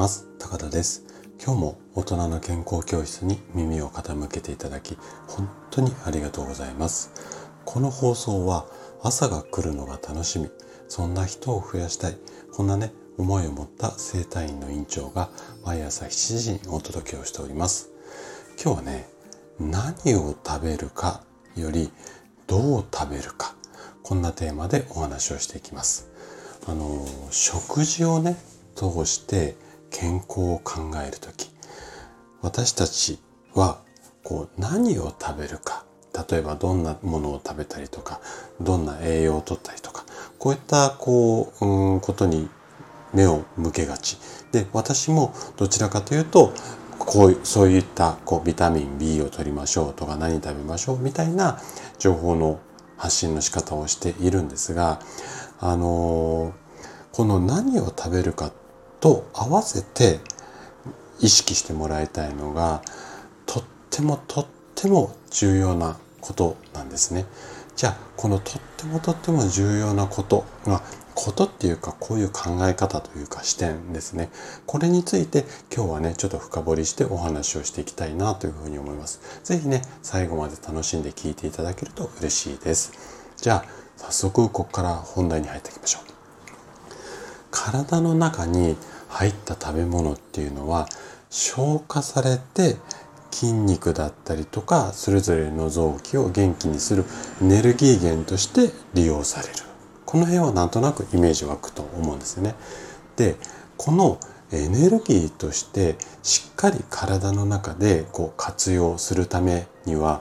ます。高田です。今日も大人の健康教室に耳を傾けていただき本当にありがとうございます。この放送は朝が来るのが楽しみ。そんな人を増やしたい。こんなね思いを持った生体院の院長が毎朝7時にお届けをしております。今日はね何を食べるかよりどう食べるか。こんなテーマでお話をしていきます。あの食事をね通して健康を考える時私たちはこう何を食べるか例えばどんなものを食べたりとかどんな栄養をとったりとかこういったこう、うん、ことに目を向けがち。で私もどちらかというとこうそういったこうビタミン B を取りましょうとか何食べましょうみたいな情報の発信の仕方をしているんですがあのこの何を食べるかと合わせて意識してもらいたいのがとってもとっても重要なことなんですね。じゃあこのとってもとっても重要なことがことっていうかこういう考え方というか視点ですね。これについて今日はねちょっと深掘りしてお話をしていきたいなというふうに思います。是非ね最後まで楽しんで聞いていただけると嬉しいです。じゃあ早速ここから本題に入っていきましょう。体の中に入った食べ物っていうのは消化されて筋肉だったりとかそれぞれの臓器を元気にするエネルギー源として利用される。この辺はなんとなくイメージ湧くと思うんですね。でこのエネルギーとしてしっかり体の中でこう活用するためには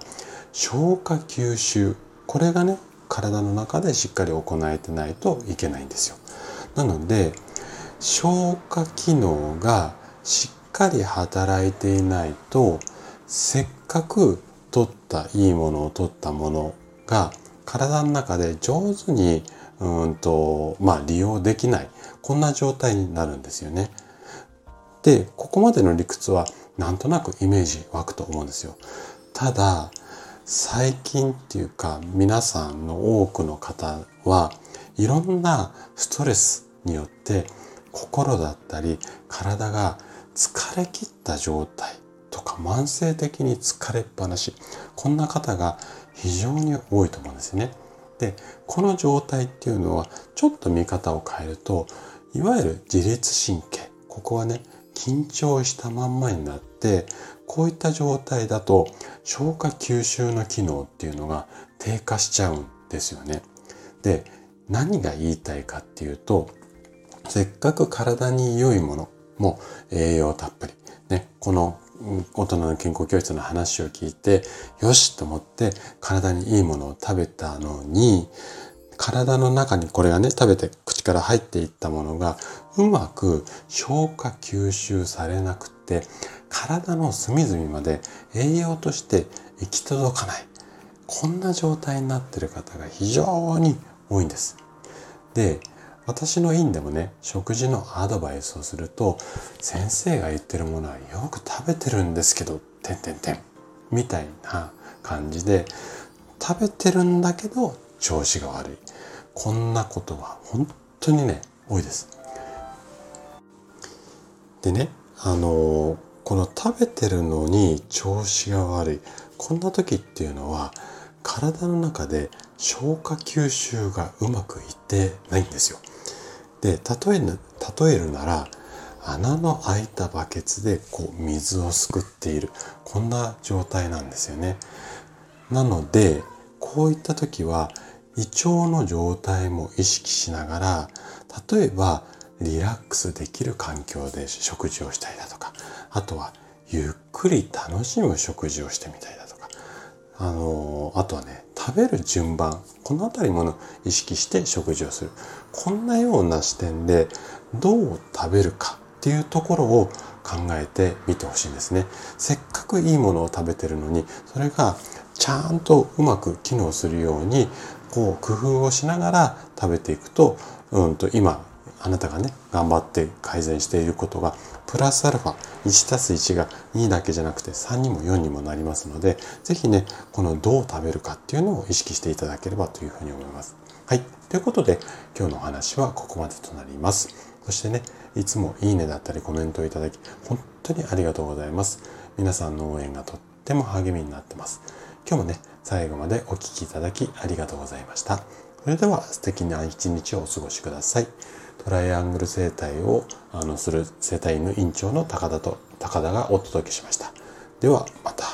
消化吸収これがね体の中でしっかり行えてないといけないんですよ。なので消化機能がしっかり働いていないとせっかく取ったいいものを取ったものが体の中で上手にうんとまあ利用できないこんな状態になるんですよね。でここまでの理屈はなんとなくイメージ湧くと思うんですよ。ただ最近っていうか皆さんの多くの方はいろんなストレスによって心だったり体が疲れ切った状態とか慢性的に疲れっぱなしこんな方が非常に多いと思うんですね。でこの状態っていうのはちょっと見方を変えるといわゆる自律神経ここはね緊張したまんまになってこういった状態だと消化吸収の機能っていうのが低下しちゃうんですよね。で何が言いたいかっていうとせっかく体に良いものも栄養たっぷり。ね、この大人の健康教室の話を聞いて、よしと思って体にいいものを食べたのに、体の中にこれがね、食べて口から入っていったものがうまく消化吸収されなくて、体の隅々まで栄養として行き届かない。こんな状態になってる方が非常に多いんです。で、私の院でもね、食事のアドバイスをすると、先生が言ってるものはよく食べてるんですけど、てんてんてん、みたいな感じで、食べてるんだけど調子が悪い。こんなことは本当にね、多いです。でね、あのこの食べてるのに調子が悪い。こんな時っていうのは、体の中で消化吸収がうまくいってないんですよ。で例え例えるなら穴の開いたバケツでこう水をすくっているこんな状態なんですよね。なのでこういった時は胃腸の状態も意識しながら例えばリラックスできる環境で食事をしたりだとかあとはゆっくり楽しむ食事をしてみたりだとかあのあとはね食べる順番この辺りもの意識して食事をする。こんなような視点でどう食べるかっていうところを考えてみてほしいんですね。せっかくいいものを食べてるのにそれがちゃんとうまく機能するようにこう工夫をしながら食べていくと,、うんと今あなたがね頑張って改善していることがプラスアルファ1たす1が2だけじゃなくて3にも4にもなりますので是非ねこのどう食べるかっていうのを意識していただければというふうに思います。はい。ということで今日のお話はここまでとなります。そしてね、いつもいいねだったりコメントをいただき本当にありがとうございます。皆さんの応援がとっても励みになってます。今日もね、最後までお聴きいただきありがとうございました。それでは素敵な一日をお過ごしください。トライアングル生態をあのする生態院の院長の高田と高田がお届けしました。ではまた。